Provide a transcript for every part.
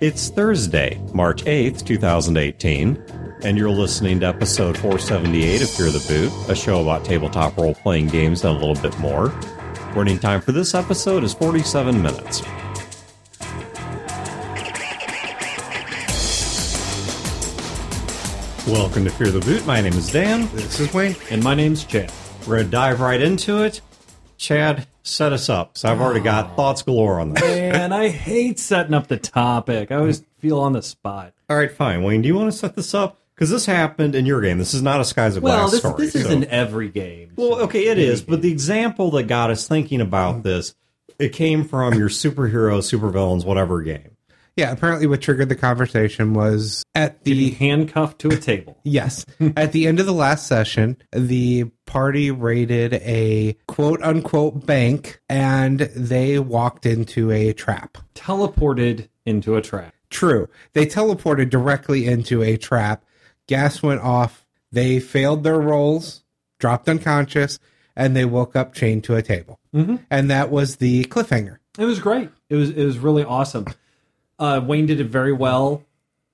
It's Thursday, March 8th, 2018, and you're listening to episode 478 of Fear the Boot, a show about tabletop role playing games and a little bit more. Running time for this episode is 47 minutes. Welcome to Fear the Boot. My name is Dan. This is Wayne. And my name's Chad. We're going to dive right into it. Chad, set us up. So I've already got oh. thoughts galore on this. Man, I hate setting up the topic. I always feel on the spot. All right, fine. Wayne, do you want to set this up? Because this happened in your game. This is not a Skies of Well, Glass this, story. this is so- in every game. Well, okay, it is. But the example that got us thinking about this, it came from your superhero, supervillains, whatever game. Yeah, apparently what triggered the conversation was at the handcuffed to a table. yes, at the end of the last session, the party raided a quote unquote bank and they walked into a trap. Teleported into a trap. True. They teleported directly into a trap. Gas went off. They failed their rolls, dropped unconscious, and they woke up chained to a table. Mm-hmm. And that was the cliffhanger. It was great. It was it was really awesome. Uh, Wayne did it very well,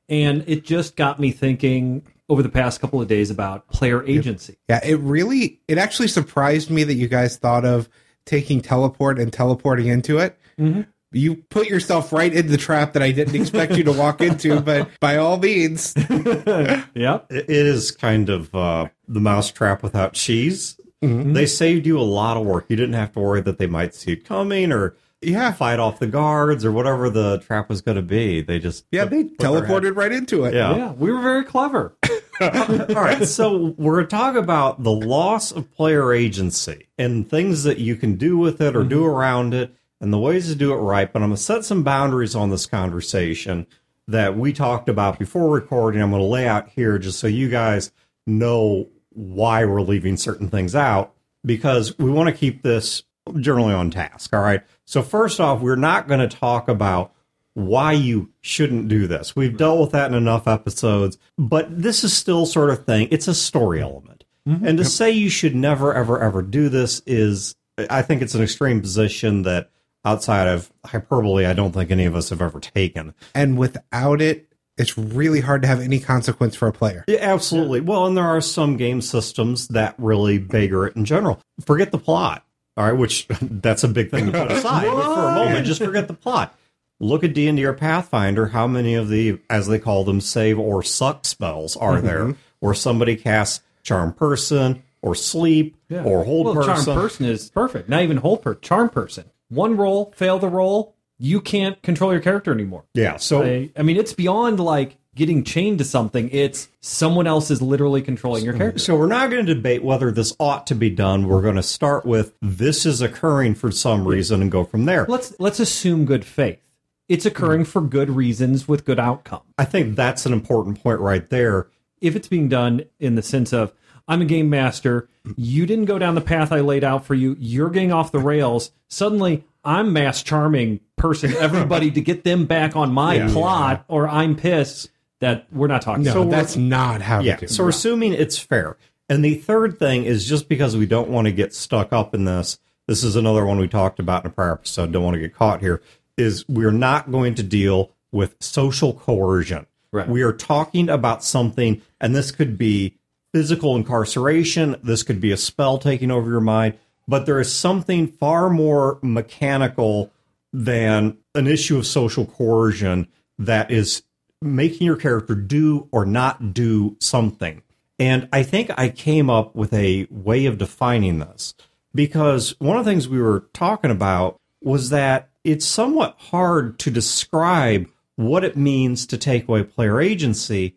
and it just got me thinking over the past couple of days about player agency. Yeah, it really, it actually surprised me that you guys thought of taking teleport and teleporting into it. Mm-hmm. You put yourself right in the trap that I didn't expect you to walk into, but by all means, yeah, It it is kind of uh, the mousetrap without cheese. They saved you a lot of work. You didn't have to worry that they might see it coming or yeah, fight off the guards or whatever the trap was going to be. They just yeah, put- they put teleported right into it. Yeah. Yeah, we were very clever. All right, so we're going to talk about the loss of player agency and things that you can do with it or do mm-hmm. around it and the ways to do it right. But I'm going to set some boundaries on this conversation that we talked about before recording. I'm going to lay out here just so you guys know why we're leaving certain things out because we want to keep this generally on task. All right. So, first off, we're not going to talk about why you shouldn't do this. We've dealt with that in enough episodes, but this is still sort of thing. It's a story element. Mm-hmm. And to say you should never, ever, ever do this is, I think it's an extreme position that outside of hyperbole, I don't think any of us have ever taken. And without it, it's really hard to have any consequence for a player. Yeah, absolutely. Well, and there are some game systems that really beggar it in general. Forget the plot. All right, which that's a big thing to put aside. for a moment, just forget the plot. Look at D and D or Pathfinder. How many of the, as they call them, save or suck spells are mm-hmm. there? Where somebody casts charm person or sleep or hold well, person. charm person is perfect. Not even hold per charm person. One roll, fail the roll, you can't control your character anymore. Yeah. So I, I mean, it's beyond like getting chained to something. It's someone else is literally controlling your character. So we're not going to debate whether this ought to be done. We're going to start with this is occurring for some reason and go from there. Let's let's assume good faith. It's occurring mm-hmm. for good reasons with good outcome. I think that's an important point right there. If it's being done in the sense of I'm a game master, you didn't go down the path I laid out for you. You're getting off the rails. Suddenly, I'm mass charming person everybody to get them back on my plot, or I'm pissed that we're not talking. No, so that's not how Yeah. to do it. So we're assuming it's fair. And the third thing is just because we don't want to get stuck up in this, this is another one we talked about in a prior episode, don't want to get caught here, is we're not going to deal with social coercion. Right. We are talking about something, and this could be physical incarceration, this could be a spell taking over your mind, but there is something far more mechanical than an issue of social coercion that is making your character do or not do something. And I think I came up with a way of defining this because one of the things we were talking about was that it's somewhat hard to describe what it means to take away player agency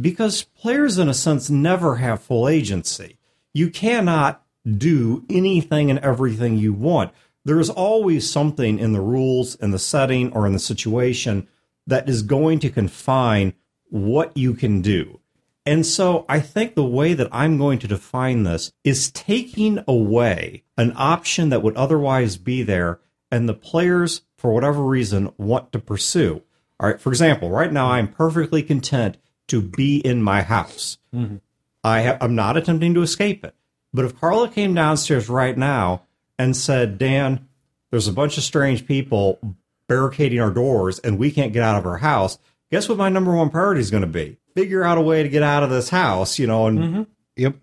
because players, in a sense, never have full agency. You cannot do anything and everything you want. There is always something in the rules, in the setting, or in the situation that is going to confine what you can do. And so I think the way that I'm going to define this is taking away an option that would otherwise be there and the players, for whatever reason, want to pursue. All right, for example, right now I'm perfectly content to be in my house. Mm-hmm. I ha- I'm not attempting to escape it. But if Carla came downstairs right now and said, Dan, there's a bunch of strange people barricading our doors and we can't get out of our house, guess what my number one priority is going to be? Figure out a way to get out of this house, you know, and Mm-hmm. Yep.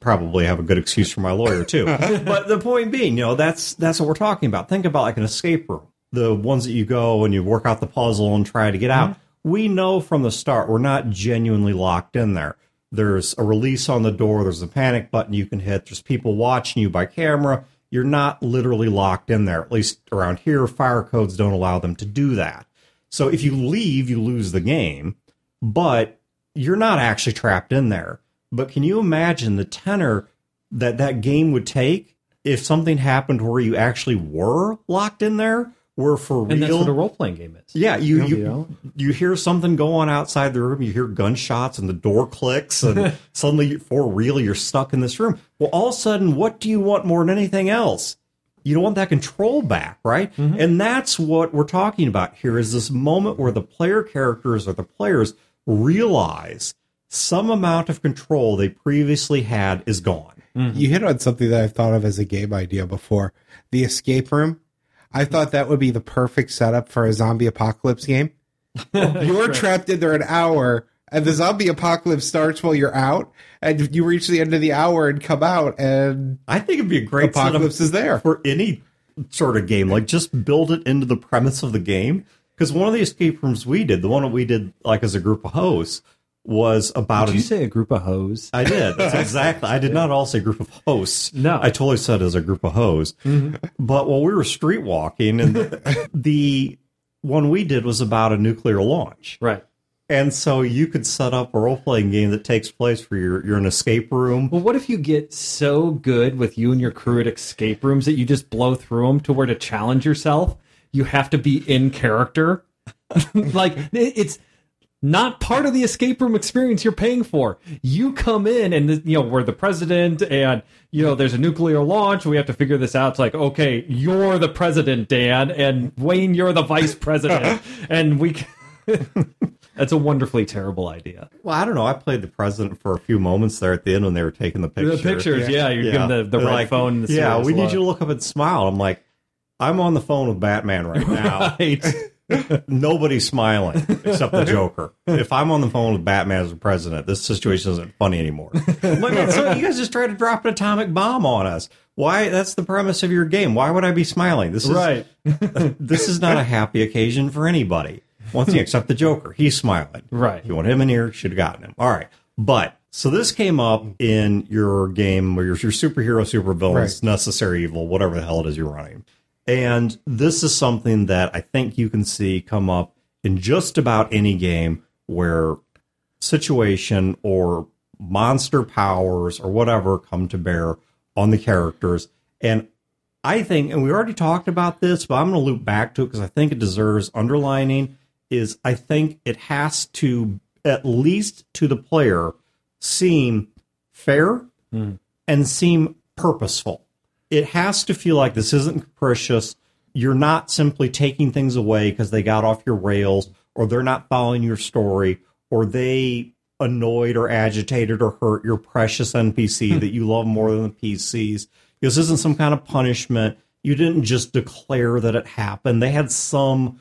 probably have a good excuse for my lawyer too. but the point being, you know, that's that's what we're talking about. Think about like an escape room. The ones that you go and you work out the puzzle and try to get out. We know from the start we're not genuinely locked in there. There's a release on the door, there's a panic button you can hit, there's people watching you by camera. You're not literally locked in there. At least around here, fire codes don't allow them to do that. So if you leave, you lose the game, but you're not actually trapped in there. But can you imagine the tenor that that game would take if something happened where you actually were locked in there? Where for real. And that's what a role playing game is. yeah, you you, You know? you hear something go on outside the room, you hear gunshots and the door clicks, and suddenly for real you're stuck in this room. Well, all of a sudden, what do you want more than anything else? You don't want that control back, right? Mm-hmm. And that's what we're talking about here is this moment where the player characters or the players realize some amount of control they previously had is gone. Mm-hmm. You hit on something that I've thought of as a game idea before. The escape room. I thought that would be the perfect setup for a zombie apocalypse game. You're trapped in there an hour, and the zombie apocalypse starts while you're out, and you reach the end of the hour and come out, and I think it'd be a great apocalypse is there. for any sort of game. Like just build it into the premise of the game. Because one of the escape rooms we did, the one that we did like as a group of hosts, was about Did an you say a group of hoes? I did. Exactly. I did not all say group of hosts. No. I totally said as a group of hoes. Mm-hmm. But while we were street walking, and the one we did was about a nuclear launch. Right. And so you could set up a role playing game that takes place for your you're in an escape room. Well, what if you get so good with you and your crew at escape rooms that you just blow through them to where to challenge yourself, you have to be in character? like it's not part of the escape room experience you're paying for. You come in and you know we're the president and you know there's a nuclear launch. We have to figure this out. It's like okay, you're the president, Dan, and Wayne, you're the vice president, and we. That's a wonderfully terrible idea. Well, I don't know. I played the president for a few moments there at the end when they were taking the picture. The pictures, yeah, you're giving the, the They're right like, phone. The yeah, we need you to look up and smile. I'm like, I'm on the phone with Batman right now. Right. Nobody's smiling except the Joker. If I'm on the phone with Batman as the president, this situation isn't funny anymore. Like, so you guys just tried to drop an atomic bomb on us. Why? That's the premise of your game. Why would I be smiling? This is right. this is not a happy occasion for anybody. Once again, except the Joker. He's smiling. Right. If you want him in here, you should have gotten him. All right. But so this came up in your game where your, your superhero, supervillains, Right. necessary evil, whatever the hell it is you're running. And this is something that I think you can see come up in just about any game where situation or monster powers or whatever come to bear on the characters. And I think, and we already talked about this, but I'm going to loop back to it because I think it deserves underlining. Is I think it has to, at least to the player, seem fair hmm. and seem purposeful. It has to feel like this isn't capricious. You're not simply taking things away because they got off your rails or they're not following your story or they annoyed or agitated or hurt your precious NPC that you love more than the PCs. This isn't some kind of punishment. You didn't just declare that it happened. They had some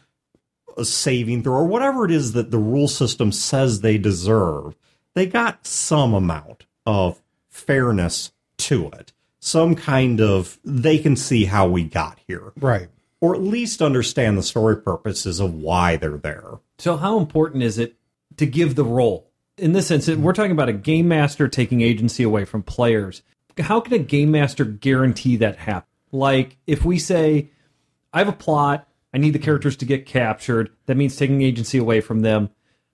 uh, saving throw or whatever it is that the rule system says they deserve. They got some amount of fairness to it. Some kind of they can see how we got here right. or at least understand the story purposes of why they're there. So, how important is it to give the role? In this sense, we're talking about a game master taking agency away from players. How can a game master guarantee that happens? Like, if we say, I have a plot, I need the characters to get captured, that means taking agency away from them.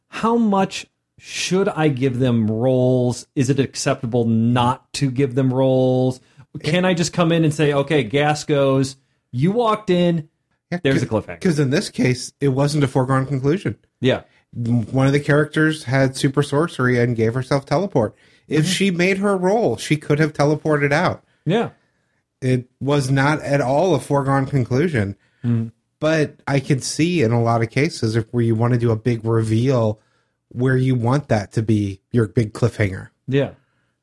How much should I give them roles? Is it acceptable not to give them roles? Can I just come in and say, okay, gas goes, you walked in, there's a cliffhanger. Because in this case, it wasn't a foregone conclusion. Yeah. One of the characters had super sorcery and gave herself teleport. If mm-hmm. she made her roll, she could have teleported out. Yeah. It was not at all a foregone conclusion. Mm. But I can see in a lot of cases if where you want to do a big reveal where you want that to be your big cliffhanger. Yeah.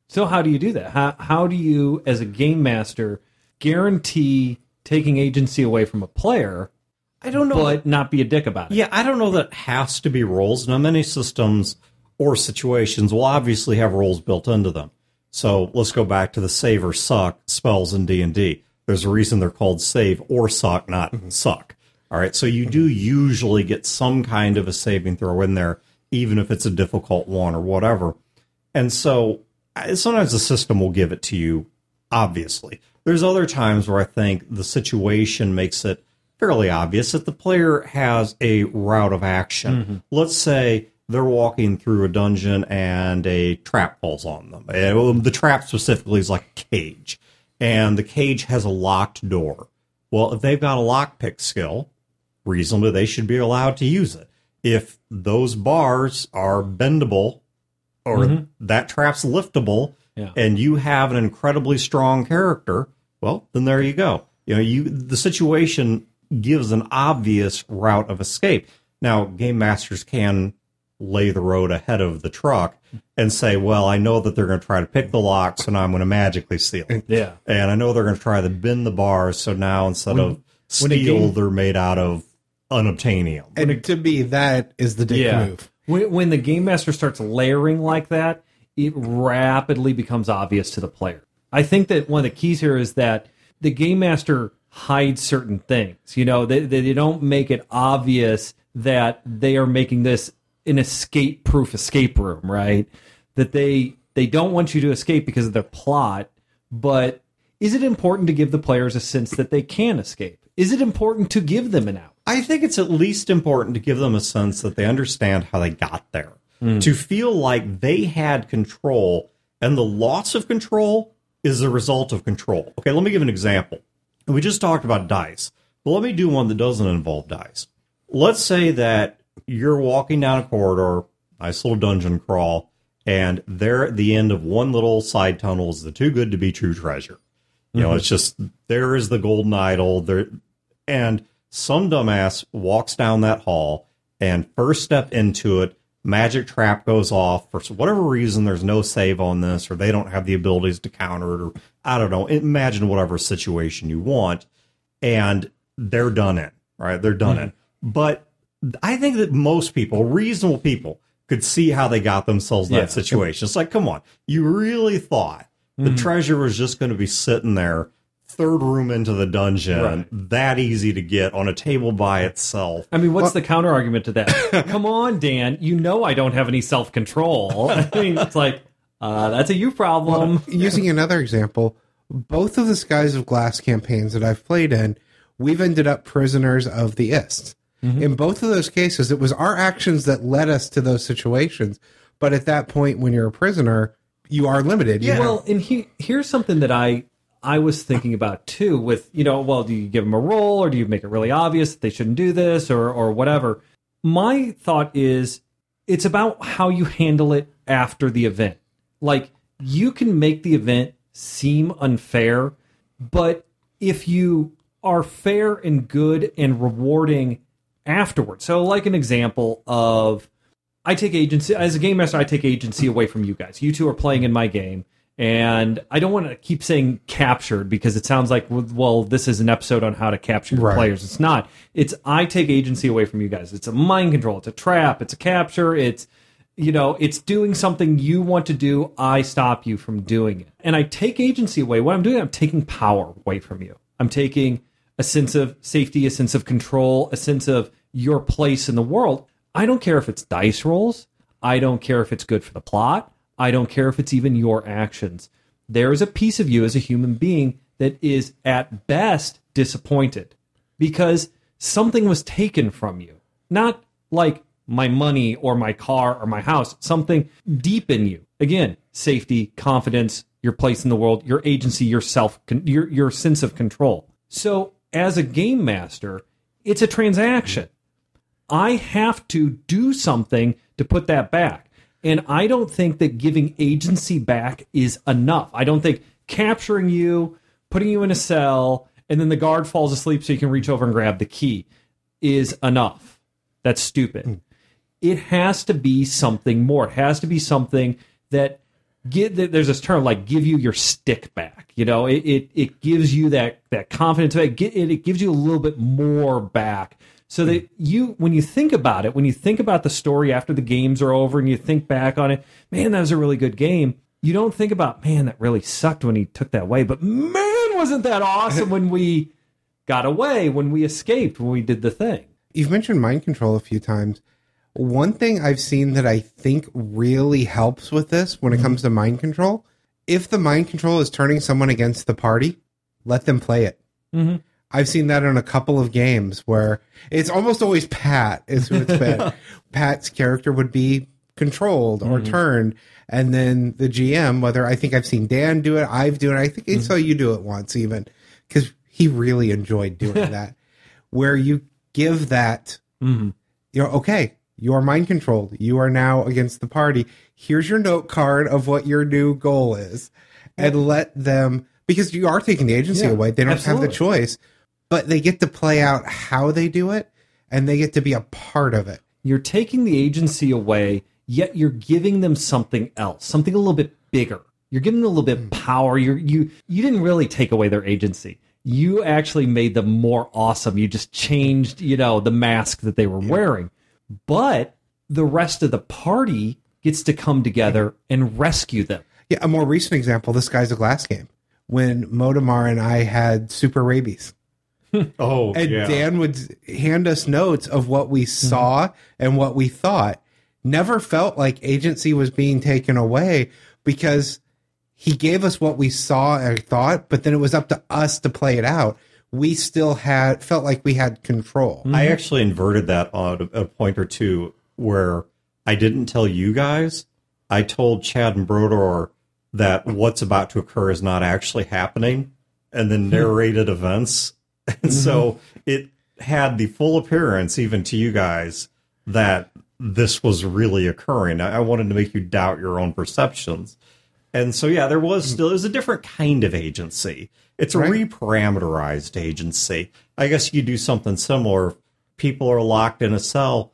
So how do you do that? How how do you, as a game master, guarantee taking agency away from a player I don't know. but not be a dick about it. Yeah, I don't know that it has to be roles. Now, many systems or situations will obviously have roles built into them. So let's go back to the save or suck spells in D and D. There's a reason they're called save or suck, not mm-hmm. suck. All right, so you do mm-hmm. usually get some kind of a saving throw in there, even if it's a difficult one or whatever. And so sometimes the system will give it to you, obviously. There's other times where I think the situation makes it fairly obvious that the player has a route of action. Mm-hmm. Let's say they're walking through a dungeon and a trap falls on them. Eh, the trap specifically is like a cage, and the cage has a locked door. Well, if they've got a lockpick skill, reasonably they should be allowed to use it. If those bars are bendable or mm-hmm. that trap's liftable Yeah. and you have an incredibly strong character, well, then there you go. You know, you the situation gives an obvious route of escape. Now, game masters can lay the road ahead of the truck and say, "Well, I know that they're going to try to pick the lock, so now I'm going to magically seal it." Yeah. And I know they're going to try to bend the bars, so now instead of when a steel, game- they're made out of unobtainium. And to me, that is the dick Yeah. move. When, when the game master starts layering like that, it rapidly becomes obvious to the player. I think that one of the keys here is that the game master hides certain things. You know, they, they, don't make it obvious that they are making this an escape proof escape room, right? That they they don't want you to escape because of their plot, but is it important to give the players a sense that they can escape? Is it important to give them an out? I think it's at least important to give them a sense that they understand how they got there. Hmm. To feel like they had control and the loss of control is the result of control. Okay, let me give an example. We just talked about dice, but let me do one that doesn't involve dice. Let's say that you're walking down a corridor, nice little dungeon crawl, and there at the end of one little side tunnel is the too good to be true treasure. You know, mm-hmm. it's just there is the golden idol. There and some dumbass walks down that hall and first step into it, magic trap goes off for whatever reason. There's no save on this, or they don't have the abilities to counter it, or I don't know. Imagine whatever situation you want, and they're done in. Right, they're done in. Mm-hmm. But I think that most people, reasonable people, could see how they got themselves in Yeah. that situation. It's like, come on, you really thought the mm-hmm. treasure was just going to be sitting there, third room into the dungeon, Right. that easy to get on a table by itself. I mean, what's the counter argument to that? Come on, Dan. You know I don't have any self control. I mean, it's like uh, that's a you problem. Using another example, both of the Skies of Glass campaigns that I've played in, we've ended up prisoners of the Ist. In both of those cases, it was our actions that led us to those situations. But at that point, when you're a prisoner, you are limited. You Well, and he, here's something that I I was thinking about too. With you know, well, do you give them a role or do you make it really obvious that they shouldn't do this or or whatever? My thought is it's about how you handle it after the event. Like you can make the event seem unfair, but if you are fair and good and rewarding afterwards. So like an example of I take agency as a game master. I take agency away from you guys. You two are playing in my game, and I don't want to keep saying captured because it sounds like well, this is an episode on how to capture Right. players. It's not. It's I take agency away from you guys. It's a mind control. It's a trap. It's a capture. It's you know, it's doing something you want to do. I stop you from doing it, and I take agency away. What I'm doing, I'm taking power away from you. I'm taking a sense of safety, a sense of control, a sense of your place in the world. I don't care if it's dice rolls. I don't care if it's good for the plot. I don't care if it's even your actions. There is a piece of you as a human being that is at best disappointed because something was taken from you. Not like my money or my car or my house, something deep in you. Again, safety, confidence, your place in the world, your agency, your self, your your sense of control. So, as a game master, it's a transaction. I have to do something to put that back. And I don't think that giving agency back is enough. I don't think capturing you, putting you in a cell, and then the guard falls asleep so you can reach over and grab the key is enough. That's stupid. Hmm. It has to be something more. It has to be something that get there's this term like give you your stick back. You know, it it, it gives you that that confidence. It, it it gives you a little bit more back. So that you, when you think about it, when you think about the story after the games are over and you think back on it, man, that was a really good game. You don't think about, man, that really sucked when he took that away, but man, wasn't that awesome when we got away, when we escaped, when we did the thing. You've mentioned mind control a few times. One thing I've seen that I think really helps with this when it mm-hmm. comes to mind control, if the mind control is turning someone against the party, let them play it. Mm-hmm. I've seen that in a couple of games where it's almost always Pat is who it's been. Pat's character would be controlled or mm-hmm. turned, and then the GM, whether I think I've seen Dan do it, I've done it, I think I mm-hmm. saw you do it once even, because he really enjoyed doing that. Where you give that, mm-hmm. you know, okay, you are mind controlled. You are now against the party. Here's your note card of what your new goal is, and let them because you are taking the agency Yeah, away. They don't have the choice, but they get to play out how they do it, and they get to be a part of it. You're taking the agency away, yet you're giving them something else, something a little bit bigger. You're giving them a little bit of power. You're, you you didn't really take away their agency. You actually made them more awesome. You just changed, you know, the mask that they were wearing. But the rest of the party gets to come together and rescue them. Yeah, a more recent example. This Skies of Glass game. When Modamar and I had super rabies, Oh, and yeah. Dan would hand us notes of what we mm-hmm. saw and what we thought. Never felt like agency was being taken away because he gave us what we saw and thought, but then it was up to us to play it out. We still had felt like we had control. Mm-hmm. I actually inverted that on a, a point or two where I didn't tell you guys. I told Chad and Brodor that what's about to occur is not actually happening and then hmm. narrated events. And so mm-hmm. it had the full appearance, even to you guys, that this was really occurring. I, I wanted to make you doubt your own perceptions. And so, yeah, there was mm. still, it was a different kind of agency. It's a Right. reparameterized agency. I guess you do something similar. People are locked in a cell.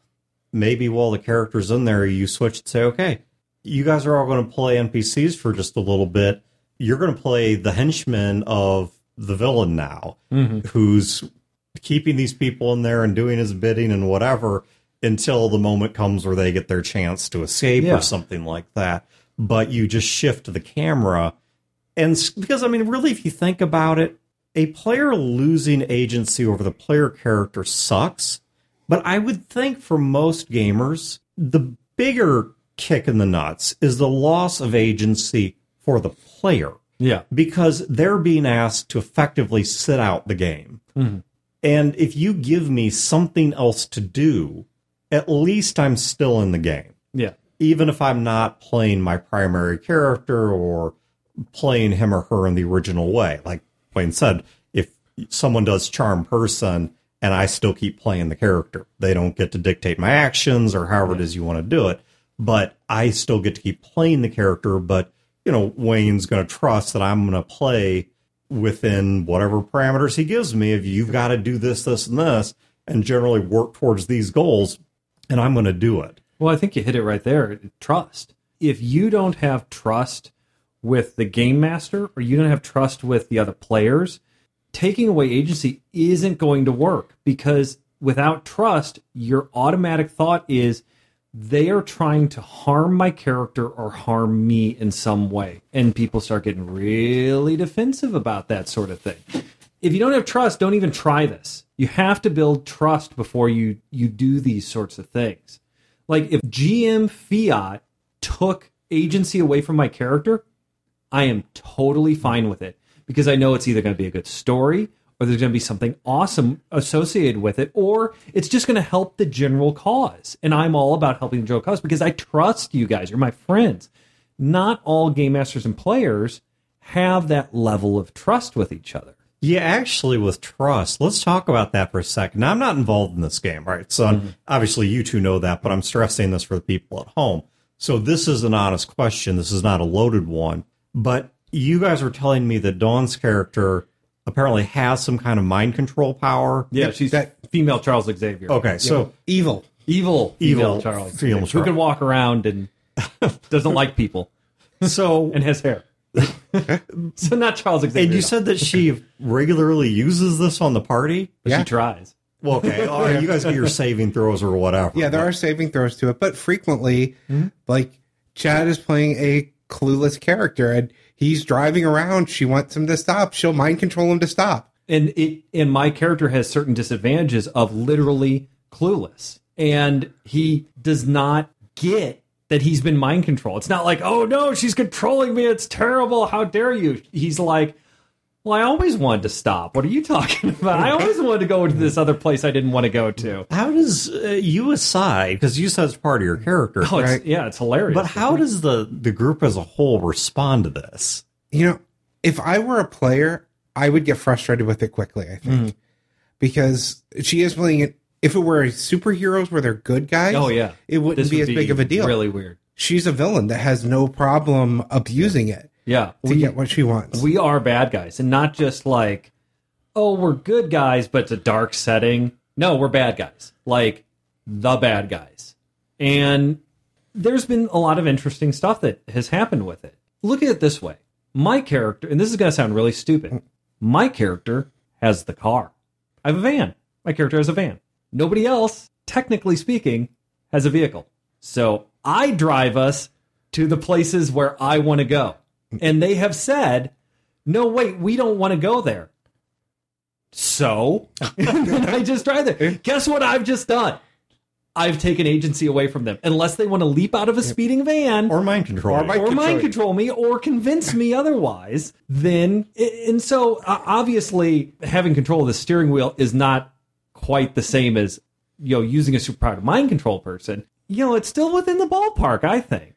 Maybe while the character's in there, you switch and say, okay, you guys are all going to play NPCs for just a little bit. You're going to play the henchmen of the villain now, mm-hmm. who's keeping these people in there and doing his bidding and whatever until the moment comes where they get their chance to escape Yeah. or something like that. But you just shift the camera. And because, I mean, really, if you think about it, a player losing agency over the player character sucks. But I would think for most gamers, the bigger kick in the nuts is the loss of agency for the player Yeah. because they're being asked to effectively sit out the game. Mm-hmm. And if you give me something else to do, at least I'm still in the game. Yeah. Even if I'm not playing my primary character or playing him or her in the original way. Like Wayne said, if someone does charm person and I still keep playing the character, they don't get to dictate my actions or however it is you want to do it. But I still get to keep playing the character. But, you know, Wayne's going to trust that I'm going to play within whatever parameters he gives me. If you've got to do this, this, and this, and generally work towards these goals, and I'm going to do it. Well, I think you hit it right there. Trust. If you don't have trust with the game master or you don't have trust with the other players, taking away agency isn't going to work because without trust, your automatic thought is they are trying to harm my character or harm me in some way. And people start getting really defensive about that sort of thing. If you don't have trust, don't even try this. You have to build trust before you you do these sorts of things. Like if GM Fiat took agency away from my character, I am totally fine with it because I know it's either going to be a good story or there's going to be something awesome associated with it, or it's just going to help the general cause. And I'm all about helping the general cause because I trust you guys. You're my friends. Not all game masters and players have that level of trust with each other. Yeah, actually, with trust, let's talk about that for a second. Now, I'm not involved in this game, right? So, mm-hmm. obviously, you two know that, but I'm stressing this for the people at home. So, this is an honest question. This is not a loaded one. But you guys were telling me that Dawn's character apparently has some kind of mind control power. Yeah, she's that- female Charles Xavier. Okay, so Evil. Evil, Evil Charles female Xavier, who can walk around and doesn't like people. So, and has hair. so not Charles Xavier. and you though, said that she regularly uses this on the party. but Yeah. she tries. Well, okay, all right, you guys get your saving throws or whatever. Yeah, there are saving throws to it, but frequently, mm-hmm. like Chad is playing a clueless character and he's driving around. She wants him to stop. She'll mind control him to stop. and it and my character has certain disadvantages of literally clueless and he does not get that he's been mind controlled it's not like oh no she's controlling me it's terrible how dare you he's like well i always wanted to stop what are you talking about i always wanted to go to this other place i didn't want to go to How does uh, you aside because you said it's part of your character, oh it's, Right. yeah it's hilarious but how does the the group as a whole respond to this? You know, if I were a player, I would get frustrated with it quickly, I think. Because she is playing it. If it were superheroes where they're good guys, oh yeah it wouldn't This be would as big of a deal. really weird She's a villain that has no problem abusing it yeah to we, get what she wants. we are bad guys and not just like oh we're good guys but it's a dark setting. No we're bad guys like the bad guys. And there's been a lot of interesting stuff that has happened with it. Look at it this way. My character and this is going to sound really stupid my character has the car. I have a van. My character has a van. Nobody else technically speaking has a vehicle. So i drive us to the places where i want to go and they have said no wait we don't want to go there. So i just drive there. Guess what i've just done? I've taken agency away from them. Unless they want to leap out of a speeding van Or mind control? Or mind- or mind control. control me or convince me otherwise then and so obviously having control of the steering wheel is not quite the same as you know using a superpower to mind control person. You know it's still within the ballpark i think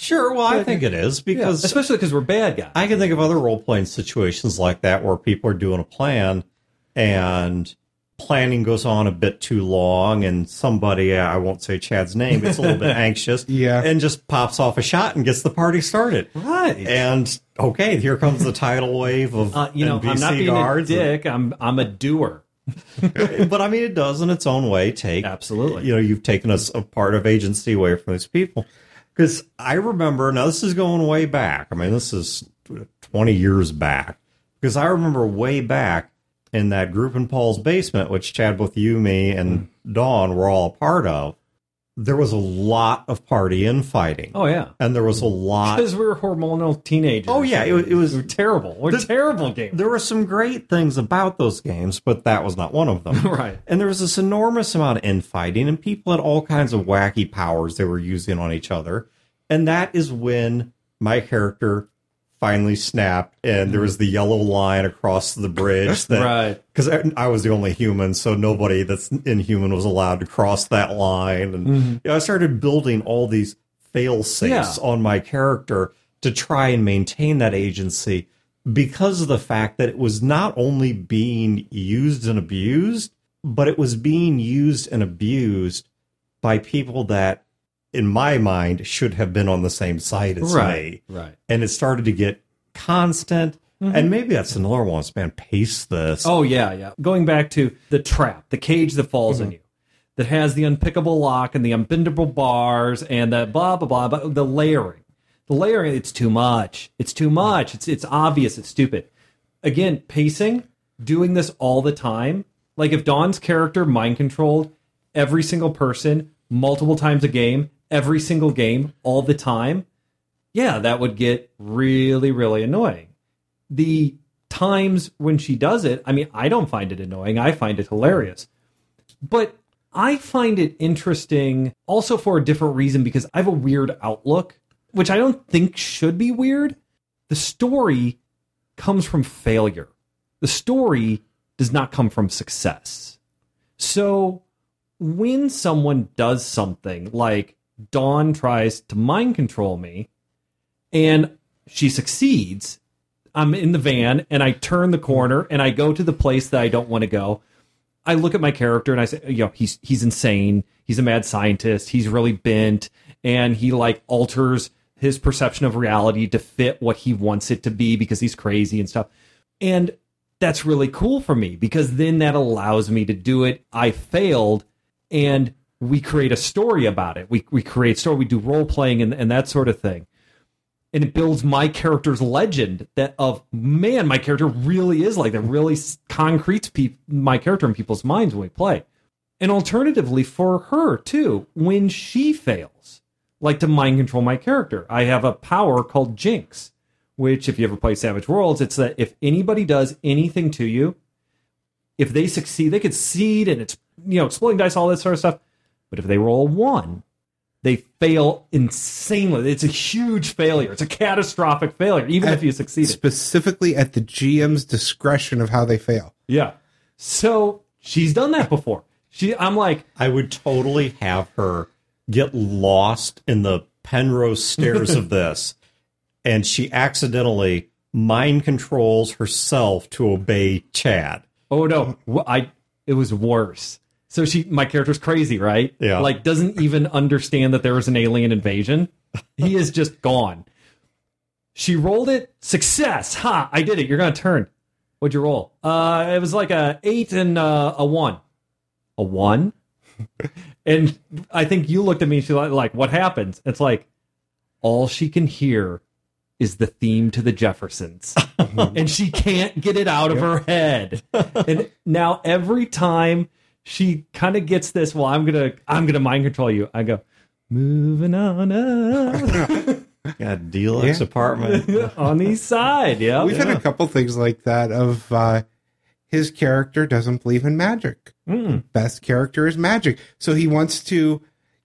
sure. Well, I think it is because especially because we're bad guys I can think of other role playing situations like that where people are doing a plan and planning goes on a bit too long and somebody I won't say Chad's name gets a little bit anxious Yeah. and just pops off a shot and gets the party started. right And okay, here comes the tidal wave of uh, you know i'm not being guards a dick i'm i'm a doer but I mean, it does in its own way take Absolutely. You know, you've taken us a part of agency away from these people. Because I remember now, this is going way back. I mean, this is twenty years back. Because I remember way back in that group in Paul's basement, which Chad, both you, me, and Dawn were all a part of. There was a lot of party infighting. oh yeah and there was a lot because we were hormonal teenagers Oh, yeah, it was- it was- we terrible we're The- terrible games there were some great things about those games, but that was not one of them. right And there was this enormous amount of infighting, and people had all kinds of wacky powers they were using on each other. And that is when my character finally snapped, and there was mm-hmm. the yellow line across the bridge. That, Right. Because I, I was the only human, so nobody that's inhuman was allowed to cross that line. And mm-hmm. you know, I started building all these fail safes Yeah. on my character to try and maintain that agency because of the fact that it was not only being used and abused, but it was being used and abused by people that, in my mind, should have been on the same side as right me. right And it started to get constant. Mm-hmm. And maybe that's another one. Man, pace this. Oh yeah, yeah. Going back to the trap, the cage that falls in mm-hmm. you, that has the unpickable lock and the unbendable bars and the blah blah blah. But the layering, the layering, it's too much. It's too much. It's it's obvious. It's stupid. Again, pacing, doing this all the time. Like if Dawn's character mind controlled every single person multiple times a game, every single game, all the time. Yeah, that would get really, really annoying the times when she does it, I mean, I don't find it annoying. I find it hilarious. But I find it interesting also for a different reason because I have a weird outlook, which I don't think should be weird. The story comes from failure, the story does not come from success. So when someone does something like Dawn tries to mind control me and she succeeds, I'm in the van and I turn the corner and I go to the place that I don't want to go. I look at my character and I say, you know, he's he's insane. He's a mad scientist. He's really bent and he like alters his perception of reality to fit what he wants it to be because he's crazy and stuff. And that's really cool for me because then that allows me to do it. I failed and we create a story about it. We we create story, we do role playing and, and that sort of thing and it builds my character's legend that of man, my character really is like that. Really concretes pe- my character in people's minds when we play. And alternatively, for her too, when she fails, like to mind control my character, I have a power called Jinx, which if you ever play Savage Worlds, it's that if anybody does anything to you, if they succeed, they could seed and it's you know exploding dice, all that sort of stuff. But if they roll a one, they fail insanely. It's a huge failure. It's a catastrophic failure, even if you succeed. Specifically at the GM's discretion of how they fail. Yeah. So she's done that before. She, I'm like, I would totally have her get lost in the Penrose stairs of this, and she accidentally mind controls herself to obey Chad. oh no, I. It was worse. So she, my character's crazy, right? Yeah. Like doesn't even understand that there was an alien invasion. He is just gone. She rolled it. Success. Ha! I did it. You're gonna turn. What'd you roll? Uh, it was like a eight and uh, a one. A one. and I think you looked at me. and She's like, like, what happens? It's like all she can hear is the theme to the Jeffersons, and she can't get it out of her head. And now every time she kind of gets this, well, I'm gonna, I'm gonna mind control you. I go, moving on up Got deluxe Yeah. apartment. on the side. Yeah, We've had a couple things like that of uh, his character doesn't believe in magic. Best character is magic. So he wants to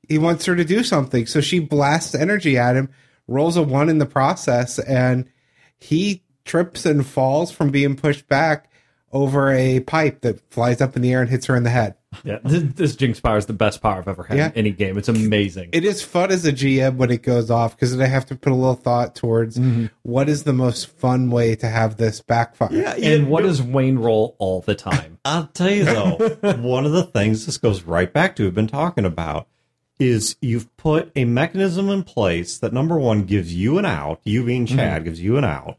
he wants her to do something. So she blasts energy at him, rolls a one in the process, and he trips and falls from being pushed back over a pipe that flies up in the air and hits her in the head. yeah. This, this Jinx power is the best power I've ever had Yeah. in any game. It's amazing. It is fun as a GM when it goes off because then I have to put a little thought towards mm-hmm. what is the most fun way to have this backfire. Yeah, and what does Wayne roll all the time? I'll tell you though, one of the things this goes right back to we've been talking about is you've put a mechanism in place that number one gives you an out, you being Chad mm-hmm. gives you an out.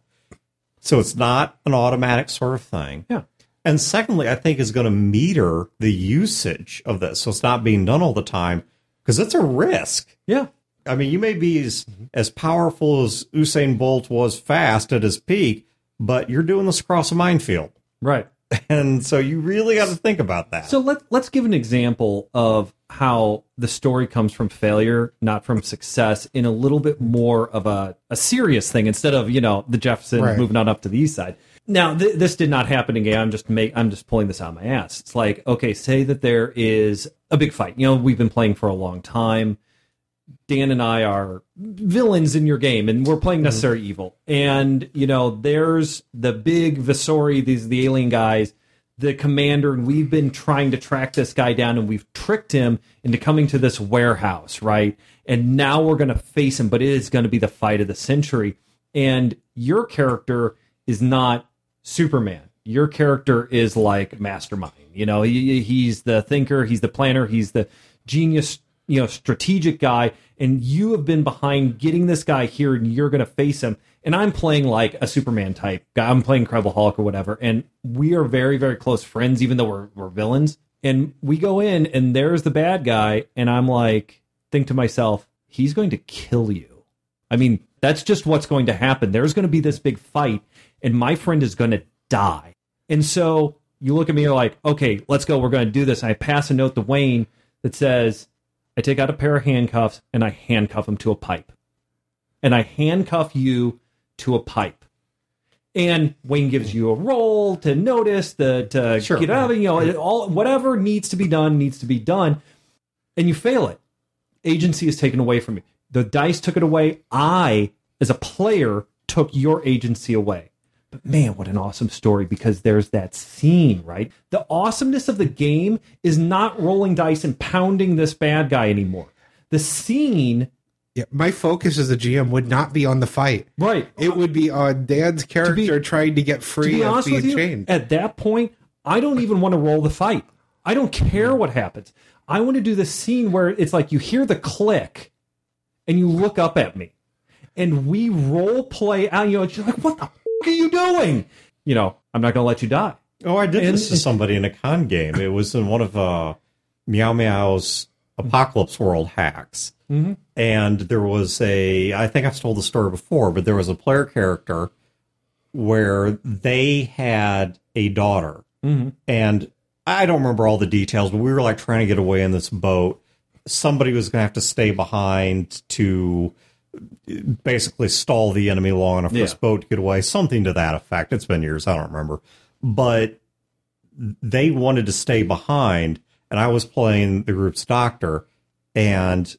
So it's not an automatic sort of thing. Yeah. And secondly, I think is going to meter the usage of this. So it's not being done all the time because it's a risk. Yeah. I mean, you may be as, as powerful as Usain Bolt was fast at his peak, but you're doing this across a minefield. Right. And so you really got to think about that. So let let's give an example of how the story comes from failure, not from success, in a little bit more of a, a serious thing instead of you know the Jeffersons Right. moving on up to the east side. Now th- this did not happen again. I'm just make I'm just pulling this out of my ass. It's like okay, say that there is a big fight. You know we've been playing for a long time. Dan and I are villains in your game, and we're playing mm-hmm. necessary evil. And you know, there's the big Visori, these the alien guys, the commander, and we've been trying to track this guy down, and we've tricked him into coming to this warehouse, right? And now we're going to face him, but it is going to be the fight of the century. And your character is not Superman. Your character is like Mastermind. You know, he, he's the thinker, he's the planner, he's the genius, you know, strategic guy. And you have been behind getting this guy here, and you're going to face him. And I'm playing like a Superman type guy. I'm playing Incredible Hulk or whatever. And we are very, very close friends, even though we're, we're villains. And we go in, and there's the bad guy. And I'm like, think to myself, he's going to kill you. I mean, that's just what's going to happen. There's going to be this big fight, and my friend is going to die. And so you look at me, you're like, okay, let's go. We're going to do this. And I pass a note to Wayne that says, I take out a pair of handcuffs and I handcuff him to a pipe. And I handcuff you to a pipe. And Wayne gives you a roll to notice the to Sure. get out of you know, all whatever needs to be done needs to be done. And you fail it agency is taken away from you. The dice took it away. I, as a player, took your agency away. But man, what an awesome story because there's that scene, right? The awesomeness of the game is not rolling dice and pounding this bad guy anymore. The scene, Yeah, my focus as a GM would not be on the fight. right? It would be on Dan's character trying to get To free be of honest being with you, chained. at that point, I don't even want to roll the fight. I don't care what happens. I want to do the scene where it's like you hear the click and you look up at me and we role play out. You know, you're like, what the f- are you doing? You know, I'm not going to let you die. Oh, I did And- this to somebody in a con game. It was in one of uh, Meow Meow's Apocalypse World hacks. Mm-hmm. And there was a, I think I've told the story before, but there was a player character where they had a daughter. Mm-hmm. And I don't remember all the details, but we were like trying to get away in this boat. Somebody was going to have to stay behind to basically stall the enemy long enough for this boat to get away, something to that effect. It's been years, I don't remember. But they wanted to stay behind, and I was playing the group's doctor and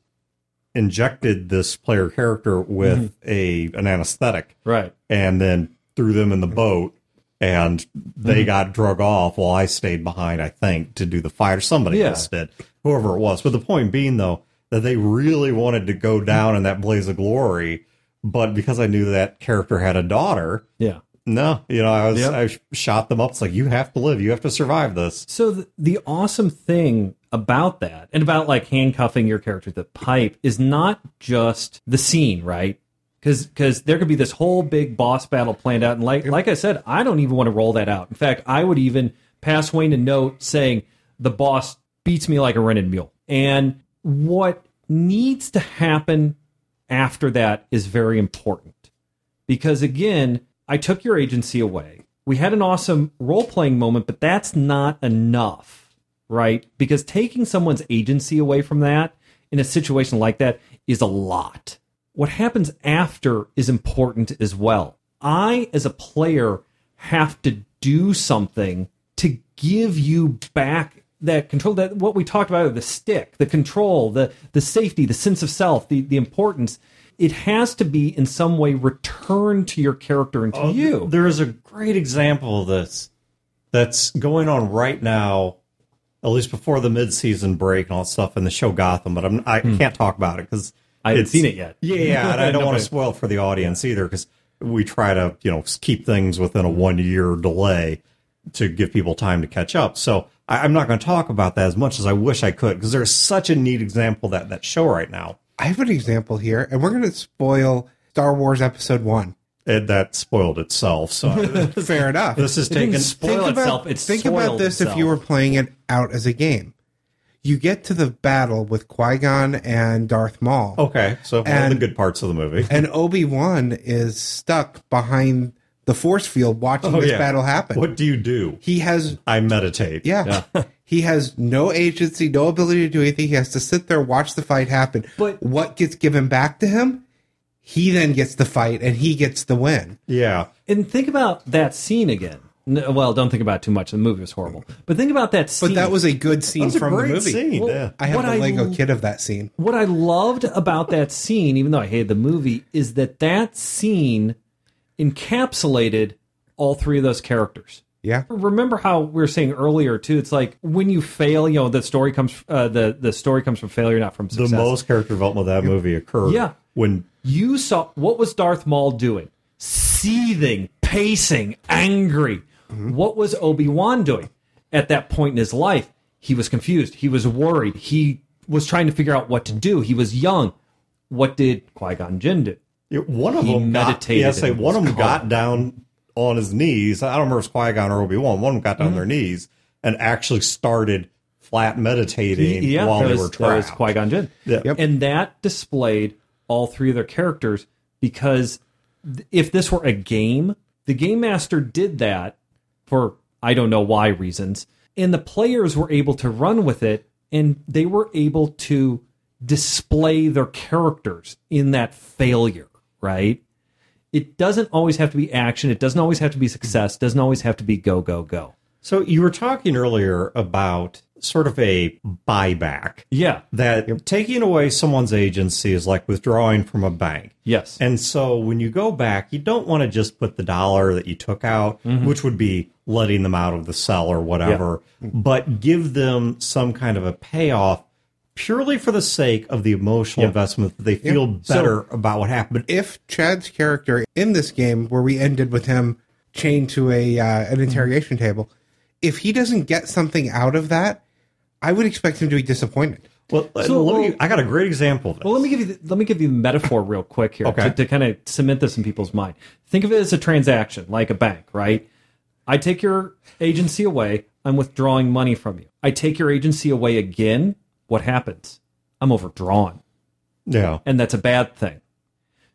injected this player character with mm-hmm. a an anesthetic Right. and then threw them in the mm-hmm. boat and they mm-hmm. got drug off while I stayed behind, I think, to do the fight or somebody Yeah. else did, whoever it was. But the point being though, that they really wanted to go down in that blaze of glory, but because I knew that character had a daughter, Yeah. No, you know, I was Yep. I shot them up. It's like you have to live, you have to survive this. So the, the awesome thing about that and about like handcuffing your character the pipe is not just the scene, right? Because Because there could be this whole big boss battle planned out, and like like I said, I don't even want to roll that out. In fact, I would even pass Wayne a note saying the boss beats me like a rented mule. And what needs to happen after that is very important because again, I took your agency away. We had an awesome role playing moment, but that's not enough, right? Because taking someone's agency away from that in a situation like that is a lot. What happens after is important as well. I, as a player, have to do something to give you back that control that what we talked about the stick the control the the safety the sense of self the the importance it has to be in some way returned to your character and to you There is a great example of this that's going on right now, at least before the mid-season break and all that stuff in the show Gotham. But I'm, I can't talk about it because Hmm. I haven't seen it yet. Yeah, and I don't want to spoil it for the audience either because we try to you know keep things within a one-year delay to give people time to catch up. So I, I'm not going to talk about that as much as I wish I could because there's such a neat example of that that show right now. I have an example here, and we're going to spoil Star Wars Episode One. And that spoiled itself. So Fair enough. this is It didn't taken. spoil think itself about, it think about this if you were playing it out as a game. You get to the battle with Qui Gon and Darth Maul, Okay, so one of And- the good parts of the movie. and Obi Wan is stuck behind the force field watching Oh, this yeah. battle happen. What do you do? He has, I meditate. yeah, he has no agency, no ability to do anything. He has to sit there, watch the fight happen. But- what gets given back to him? He then gets the fight, and he gets the win. Yeah. and think about that scene again N- well don't think about it too much the movie was horrible but think about that scene But that was a good scene That's a from the movie. scene. Well, yeah. I have What a I Lego l- kit of that scene. what I loved about that scene, even though I hated the movie, is that that scene encapsulated all three of those characters. Yeah. Remember how we were saying earlier too? It's like when you fail, you know, the story comes uh, the the story comes from failure, not from success. The most character development of that movie occurred Yeah. when you saw what was Darth Maul doing? Seething, pacing, angry. What was Obi Wan doing at that point in his life? He was confused. He was worried. He was trying to figure out what to do. He was young. What did Qui Gon Jinn do? It- one of He them got, meditated yeah, say one of was them got down on his knees. I don't remember if it's Qui Gon or Obi Wan. One of them got down on mm-hmm. their knees and actually started flat meditating while that they was, were that was trapped. Qui Gon Jinn. Yeah. Yep. And that displayed all three of their characters because if this were a game, the game master did that for I don't know why reasons, and the players were able to run with it, and they were able to display their characters in that failure. Right? It doesn't always have to be action. It doesn't always have to be success. It doesn't always have to be go go go. So you were talking earlier about sort of a buyback. Yeah. That taking away someone's agency is like withdrawing from a bank. Yes. And so when you go back, you don't want to just put the dollar that you took out, mm-hmm. which would be letting them out of the cell or whatever, but give them some kind of a payoff purely for the sake of the emotional investment that they feel better about what happened. if Chad's character in this game, where we ended with him chained to a uh, an interrogation table, if he doesn't get something out of that, I would expect him to be disappointed. Well, So, let me, well- I got a great example of this. Well, let me give you the, let me give you the metaphor real quick here Okay. to, to kind of cement this in people's mind. Think of it as a transaction, like a bank, right? I take your agency away. I'm withdrawing money from you. I take your agency away again. What happens? I'm overdrawn. Yeah. And that's a bad thing.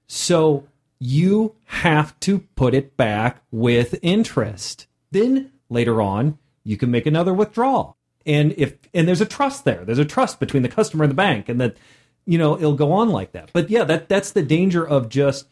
So you have to put it back with interest. Then later on, you can make another withdrawal. And if and there's a trust there. There's a trust between the customer and the bank and that you know, it'll go on like that. But yeah, that that's the danger of just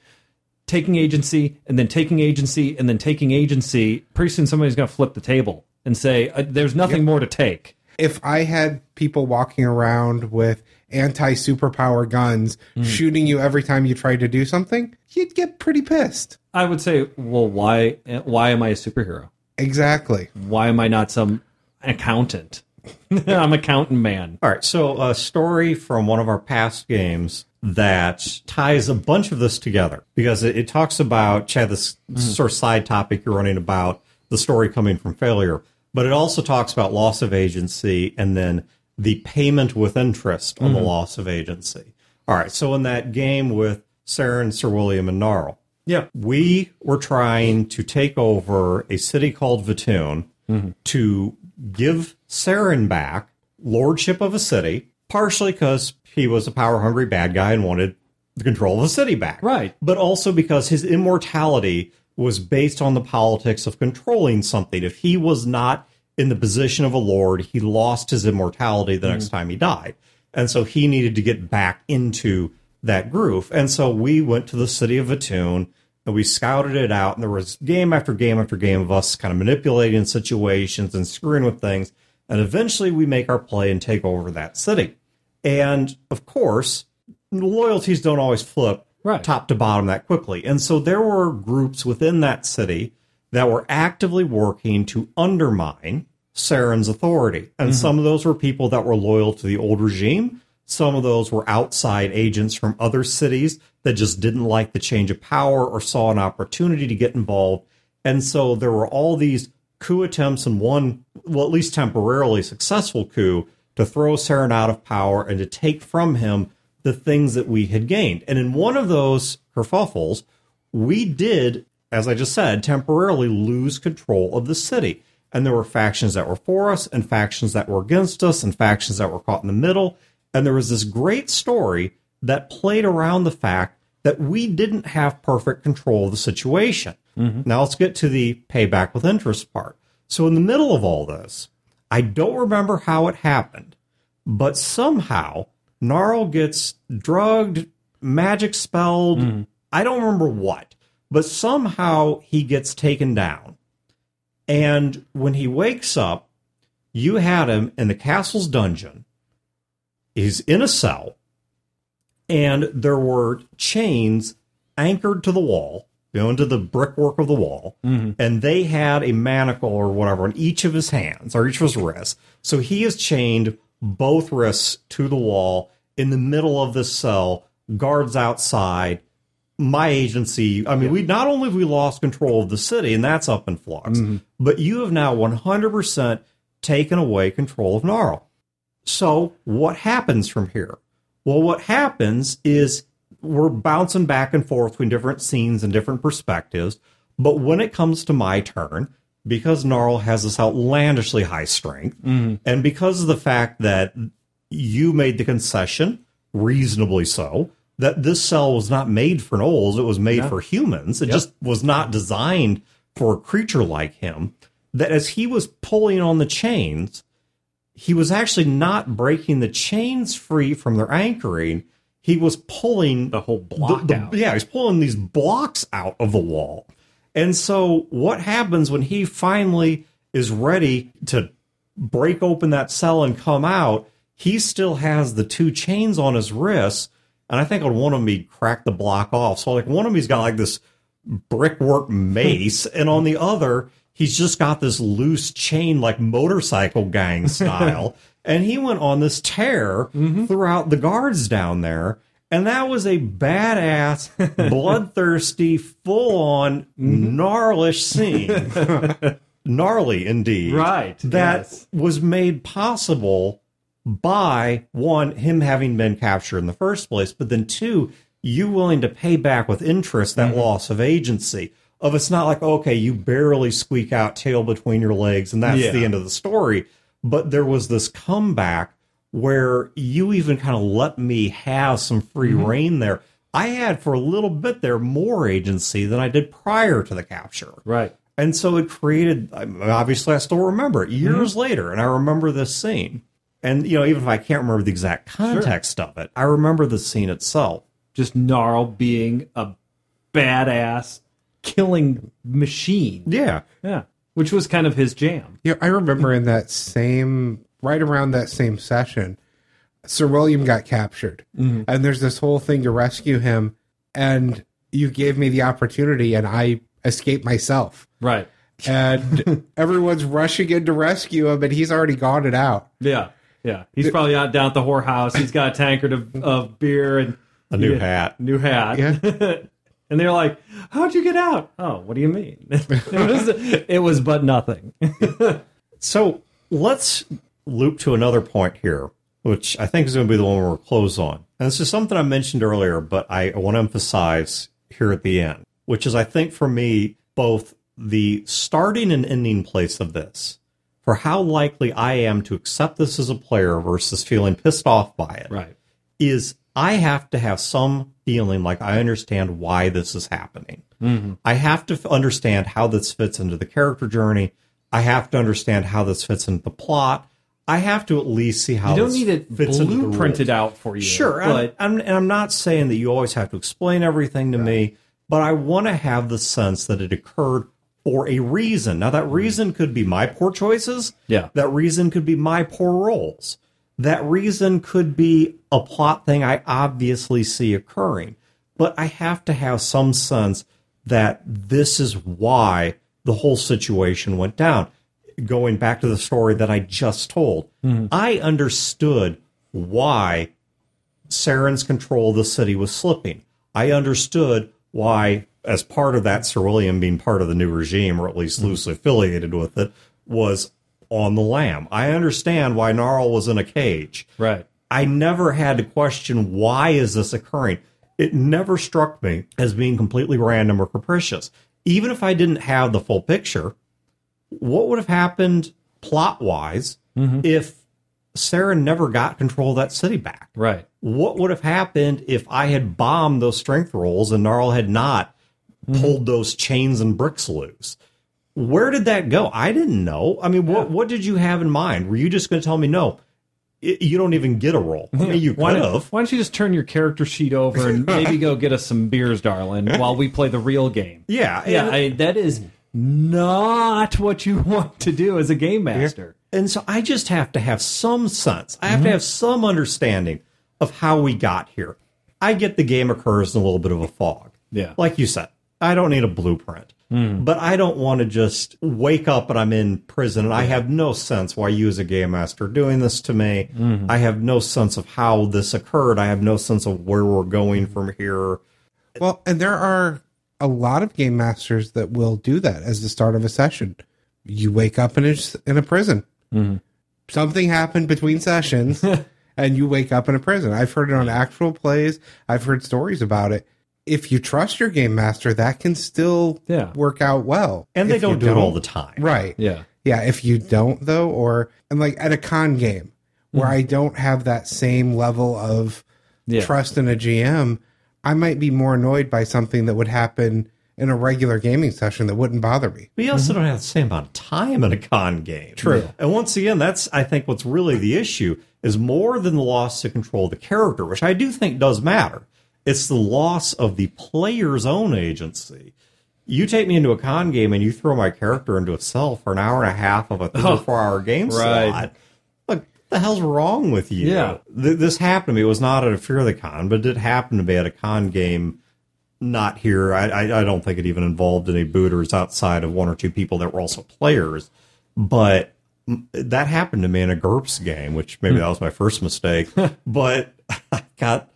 taking agency and then taking agency and then taking agency. Pretty soon somebody's going to flip the table and say uh, there's nothing more to take. If I had people walking around with anti superpower guns hmm. shooting you every time you tried to do something, you'd get pretty pissed. I would say, well, why why am I a superhero? Exactly. Why am I not some accountant? I'm accountant man. All right, so a story from one of our past games that ties a bunch of this together because it, it talks about Chad this mm-hmm. sort of side topic you're running about the story coming from failure, but it also talks about loss of agency and then the payment with interest on the mm-hmm. loss of agency. All right, so in that game with Saren, Sir William, and Gnarl, Yeah. we were trying to take over a city called Vatoon mm-hmm. to give Saren back lordship of a city, partially because he was a power hungry bad guy and wanted the control of the city back. Right. But also because his immortality was based on the politics of controlling something. If he was not in the position of a lord, he lost his immortality the next mm-hmm. time he died. And so he needed to get back into that groove. And so we went to the city of Vatoon and we scouted it out. And there was game after game after game of us kind of manipulating situations and screwing with things. And eventually we make our play and take over that city. And of course, loyalties don't always flip Right. top to bottom that quickly. And so there were groups within that city that were actively working to undermine Saren's authority. And mm-hmm. some of those were people that were loyal to the old regime. Some of those were outside agents from other cities that just didn't like the change of power or saw an opportunity to get involved. And so there were all these coup attempts and one, well, at least temporarily successful coup to throw Saren out of power and to take from him the things that we had gained. And in one of those kerfuffles, we did, as I just said, temporarily lose control of the city. And there were factions that were for us and factions that were against us and factions that were caught in the middle. And there was this great story that played around the fact that we didn't have perfect control of the situation. Mm-hmm. Now let's get to the payback with interest part. So in the middle of all this, I don't remember how it happened, but somehow Gnarl gets drugged, magic spelled. Hmm. I don't remember what, but somehow he gets taken down. And when he wakes up, you had him in the castle's dungeon. He's in a cell, and there were chains anchored to the wall, you know, into the brickwork of the wall, mm-hmm. and they had a manacle or whatever on each of his hands or each of his wrists. So he is chained both wrists to the wall in the middle of this cell, guards outside. My agency, I mean, we not only have we lost control of the city, and that's up in flux, mm-hmm. but you have now 100% taken away control of Gnarl. So, what happens from here? Well, what happens is we're bouncing back and forth between different scenes and different perspectives. But when it comes to my turn, because Gnarl has this outlandishly high strength, mm-hmm. and because of the fact that you made the concession, reasonably so, that this cell was not made for gnolls, it was made for humans. It just was not designed for a creature like him. That as he was pulling on the chains, he was actually not breaking the chains free from their anchoring. He was pulling The whole block the- out. Yeah, he's pulling these blocks out of the wall. And so, what happens when he finally is ready to break open that cell and come out? He still has the two chains on his wrists. And I think on one of them, he cracked the block off. So, like, one of them, he's got like this brickwork mace, and on the other, he's just got this loose chain, like motorcycle gang style. and he went on this tear mm-hmm. throughout the guards down there. And that was a badass, bloodthirsty, full on, gnarlish scene. Gnarly indeed. Right, That yes. was made possible by one, him having been captured in the first place, but then two, you willing to pay back with interest that mm-hmm. loss of agency. Of it's not like, okay, you barely squeak out tail between your legs and that's Yeah. the end of the story. But there was this comeback where you even kind of let me have some free Mm-hmm. rein there. I had for a little bit there more agency than I did prior to the capture. Right. And so it created, obviously, I still remember it years later, and I remember this scene. And, you know, even if I can't remember the exact context of it, I remember the scene itself. Just Gnarl being a badass killing machine. Yeah. Yeah. Which was kind of his jam. Yeah, I remember in that same, right around that same session, Sir William got captured, mm-hmm. and there's this whole thing to rescue him, and you gave me the opportunity, and I escaped myself, Right. and everyone's rushing in to rescue him, and he's already gone it out. Yeah. Yeah. He's probably out down at the whorehouse. He's got a tankard of, of beer and A new Yeah. hat. New hat. Yeah. and they're like, How'd you get out? Oh, what do you mean? it, was, it was but nothing. So let's loop to another point here, which I think is going to be the one we'll close on. And this is something I mentioned earlier, but I want to emphasize here at the end, which is, I think, for me, both the starting and ending place of this, for how likely I am to accept this as a player versus feeling pissed off by it, right. is I have to have some feeling like I understand why this is happening. Mm-hmm. I have to f- understand how this fits into the character journey. I have to understand how this fits into the plot. I have to at least see how You don't need it blueprinted out for you. Sure, But I'm, I'm, and I'm not saying that you always have to explain everything to me, but I want to have the sense that it occurred for a reason. Now, that hmm. reason could be my poor choices. Yeah. That reason could be my poor rolls. That reason could be a plot thing I obviously see occurring. But I have to have some sense that this is why the whole situation went down. Going back to the story that I just told, mm-hmm. I understood why Saren's control of the city was slipping. I understood why, as part of that, Sir William being part of the new regime, or at least mm-hmm. loosely affiliated with it, was on the lam. I understand why Gnarl was in a cage. right. I never had to question why is this occurring. It never struck me as being completely random or capricious. Even if I didn't have the full picture, what would have happened plot wise mm-hmm. if Saren never got control of that city back? Right. What would have happened if I had bombed those strength rolls and Gnarl had not mm-hmm. pulled those chains and bricks loose? Where did that go? I didn't know. I mean, what what did you have in mind? Were you just going to tell me no? You don't even get a roll. I mean, you Why could don't, have. why don't you just turn your character sheet over and maybe go get us some beers, darling, while we play the real game? Yeah, Yeah, I, that is not what you want to do as a game master. And so I just have to have some sense. I have to mm-hmm. have some understanding of how we got here. I get the game occurs in a little bit of a fog. Yeah. Like you said, I don't need a blueprint. Mm. But I don't want to just wake up and I'm in prison and I have no sense why you as a game master are doing this to me. Mm-hmm. I have no sense of how this occurred. I have no sense of where we're going from here. Well, and there are a lot of game masters that will do that as the start of a session. You wake up in a, in a prison. Mm-hmm. Something happened between sessions, and you wake up in a prison. I've heard it on actual plays. I've heard stories about it. If you trust your game master, that can still Yeah. work out well. And they don't do it all the time. right. Yeah. Yeah, if you don't though, or and like at a con game where mm-hmm. I don't have that same level of Yeah. trust in a GM, I might be more annoyed by something that would happen in a regular gaming session that wouldn't bother me. We also don't have the same amount of time in a con game. True. And once again, that's I think what's really the issue is more than the loss to control the character, which I do think does matter. It's the loss of the player's own agency. You take me into a con game and you throw my character into a cell for an hour and a half of a three or oh, four hour game right. slot. The hell's wrong with you? Yeah. Th- this happened to me. It was not at a Fear the Con, but it did happen to me at a con game not here. I, I, I don't think it even involved any booters outside of one or two people that were also players. But mm, that happened to me in a GURPS game, which maybe that was my first mistake. but I got,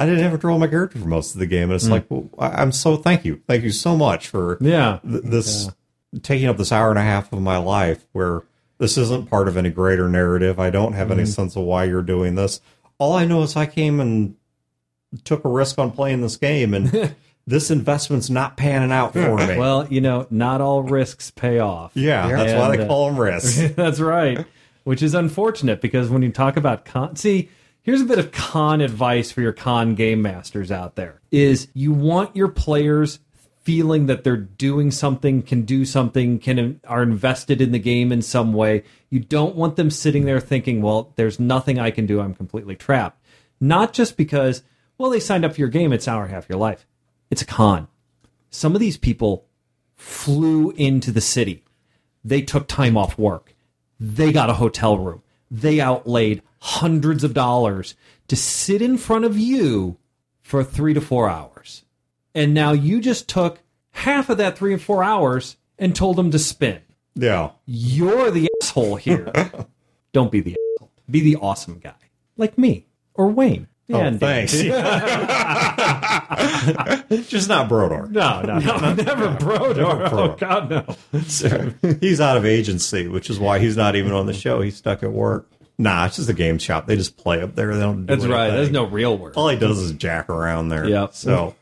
I didn't ever draw my character for most of the game. And it's like, well, I'm so, thank you. Thank you so much for Yeah. th- this taking up this hour and a half of my life where this isn't part of any greater narrative. I don't have any sense of why you're doing this. All I know is I came and took a risk on playing this game and this investment's not panning out for me. Well, you know, not all risks pay off. yeah, that's why And, they uh, call them risks. That's right. which is unfortunate because when you talk about con, see, here's a bit of con advice for your con game masters out there: is you want your players feeling that they're doing something, can do something, can are invested in the game in some way. You don't want them sitting there thinking, "Well, there's nothing I can do. I'm completely trapped." Not just because, well, they signed up for your game, it's hour and a half of your life. It's a con. Some of these people flew into the city. They took time off work. They got a hotel room. They outlaid hundreds of dollars to sit in front of you for three to four hours. And now you just took half of that three and four hours and told them to spin. Yeah. You're the asshole here. Don't be the asshole. Be the awesome guy. Like me or Wayne. Oh, And- thanks. Just not Brodor. No, no, no, never Brodor. Oh, God, no. he's out of agency, which is why he's not even on the show. He's stuck at work. Nah, it's just a game shop. They just play up there. They don't. Do That's right. There's no real work. All he does is jack around there. Yep. So,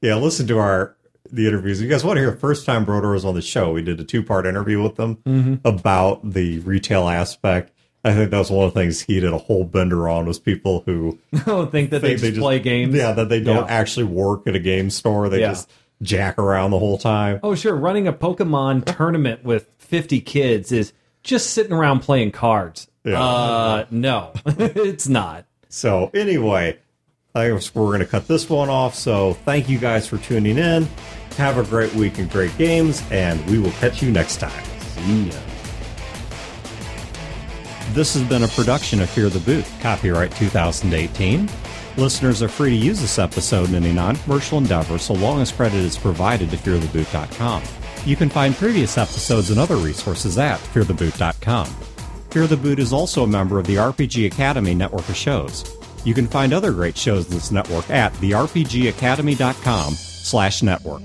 yeah, listen to our the interviews. If you guys want to hear first time Brodor was on the show, we did a two part interview with them Mm-hmm. about the retail aspect. I think that was one of the things he did a whole bender on was people who don't think that they, think just play games. Yeah, that they don't Yeah. actually work at a game store. They Yeah. just jack around the whole time. Oh, sure. Running a Pokemon tournament with 50 kids is just sitting around playing cards. Yeah. Uh, no, it's not. So anyway, I guess we're going to cut this one off. So thank you guys for tuning in. Have a great week and great games, and we will catch you next time. See ya. This has been a production of Fear the Boot, copyright 2018. Listeners are free to use this episode in any non-commercial endeavor so long as credit is provided to feartheboot.com. You can find previous episodes and other resources at feartheboot.com. Fear the Boot is also a member of the RPG Academy network of shows. You can find other great shows in this network at therpgacademy.com slash network.